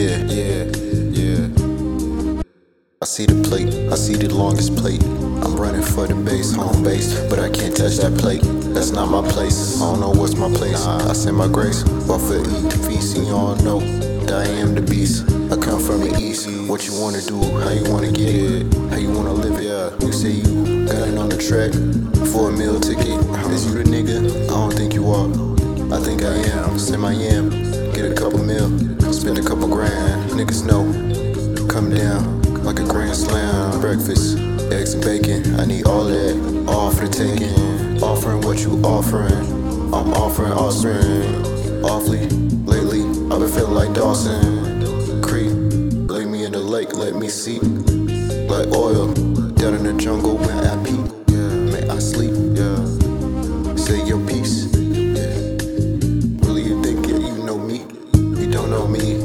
Yeah, yeah, yeah. I see the plate, I see the longest plate. I'm running for the base, home base, but I can't touch that plate. That's not my place. I don't know what's my place. I send my grace, but for eat feast, and y'all know I am the beast. I come from the east. What you wanna do? How you wanna get it? How you wanna live it? Yeah. You say you got it on the track for a meal ticket. Is you the nigga? I don't think you are. I think I am. Sam I am get a couple mil, spend a couple grand. Niggas know, come down like a grand slam. Breakfast, eggs and bacon. I need all that, all for the taking. Offering what you offering. I'm offering offspring. Awfully, lately, I've been feeling like Dawson. Creek, lay me in the lake, let me see. Like oil, down in the jungle when I on know me.